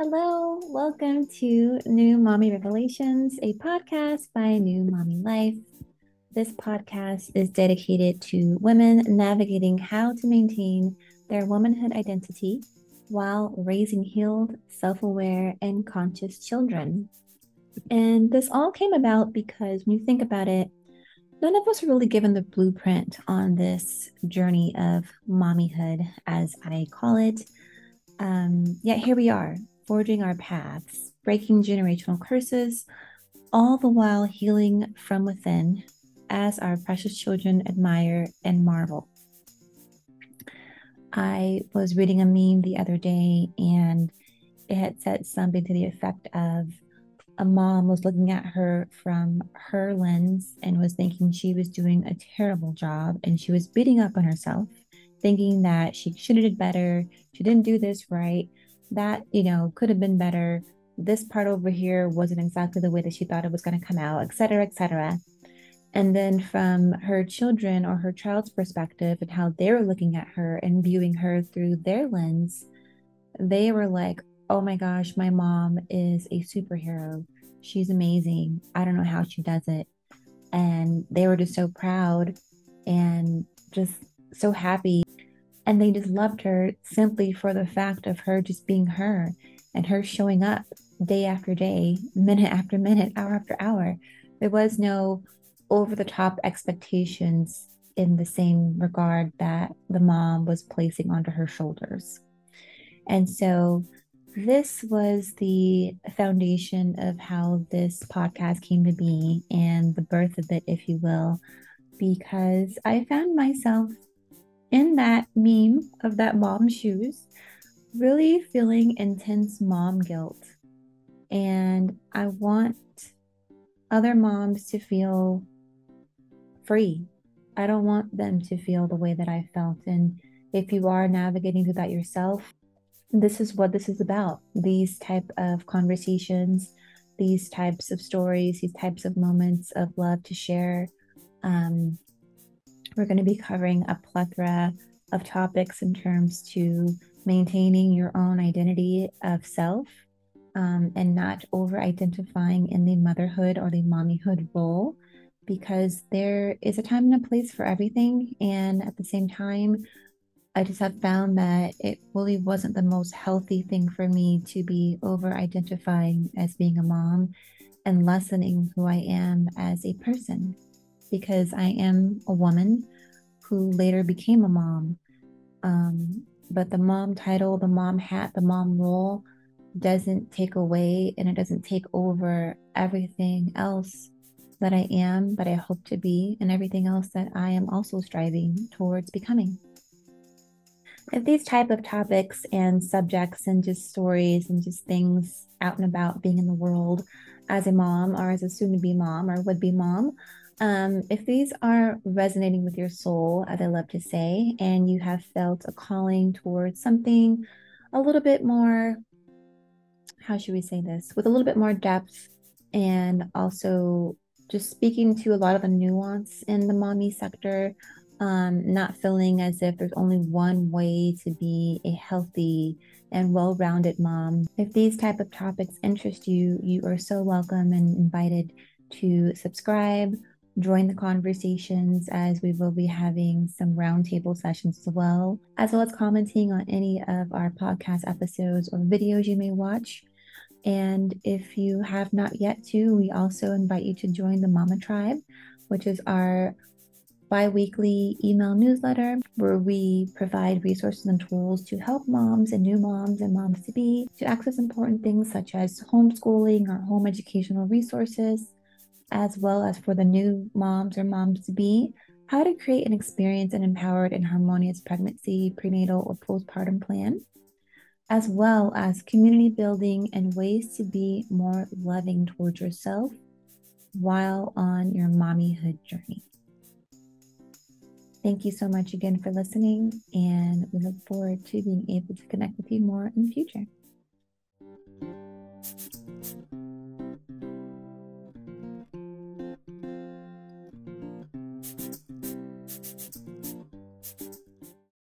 Hello, welcome to New Mommy Revelations, a podcast by New Mommy Life. This podcast is dedicated to women navigating how to maintain their womanhood identity while raising healed, self aware, and conscious children. And this all came about because when you think about it, none of us are really given the blueprint on this journey of mommyhood, as I call it. Um, yet here we are, forging our paths, breaking generational curses, all the while healing from within as our precious children admire and marvel. I was reading a meme the other day and it had said something to the effect of a mom was looking at her from her lens and was thinking she was doing a terrible job and she was beating up on herself, thinking that she should have did better, she didn't do this right, that, you know, could have been better. This part over here wasn't exactly the way that she thought it was going to come out, etc., etc. And then from her children or her child's perspective and how they were looking at her and viewing her through their lens, they were like, oh my gosh, my mom is a superhero. She's amazing. I don't know how she does it. And they were just so proud and just so happy. And they just loved her simply for the fact of her just being her and her showing up day after day, minute after minute, hour after hour. There was no over the top expectations in the same regard that the mom was placing onto her shoulders. And so this was the foundation of how this podcast came to be and the birth of it, if you will, because I found myself in that meme of that mom shoes, really feeling intense mom guilt. And I want other moms to feel free. I don't want them to feel the way that I felt. And if you are navigating through that yourself, this is what this is about. These type of conversations, these types of stories, these types of moments of love to share. Um, we're going to be covering a plethora of topics in terms to maintaining your own identity of self um, and not over identifying in the motherhood or the mommyhood role because there is a time and a place for everything. And at the same time, I just have found that it really wasn't the most healthy thing for me to be over identifying as being a mom and lessening who I am as a person because I am a woman who later became a mom. Um, but the mom title, the mom hat, the mom role doesn't take away and it doesn't take over everything else that I am, that I hope to be, and everything else that I am also striving towards becoming. If these type of topics and subjects and just stories and just things out and about being in the world as a mom or as a soon-to-be mom or would-be mom, um, if these are resonating with your soul, as I love to say, and you have felt a calling towards something a little bit more, how should we say this, with a little bit more depth and also just speaking to a lot of the nuance in the mommy sector, um, not feeling as if there's only one way to be a healthy and well-rounded mom. If these type of topics interest you, you are so welcome and invited to subscribe, join the conversations as we will be having some roundtable sessions as well, as well as commenting on any of our podcast episodes or videos you may watch. And if you have not yet to, we also invite you to join the Mama Tribe, which is our bi weekly email newsletter where we provide resources and tools to help moms and new moms and moms to be to access important things such as homeschooling or home educational resources, as well as for the new moms or moms to be, how to create an experience and empowered and harmonious pregnancy, prenatal, or postpartum plan as well as community building and ways to be more loving towards yourself while on your mommyhood journey. Thank you so much again for listening, and we look forward to being able to connect with you more in the future.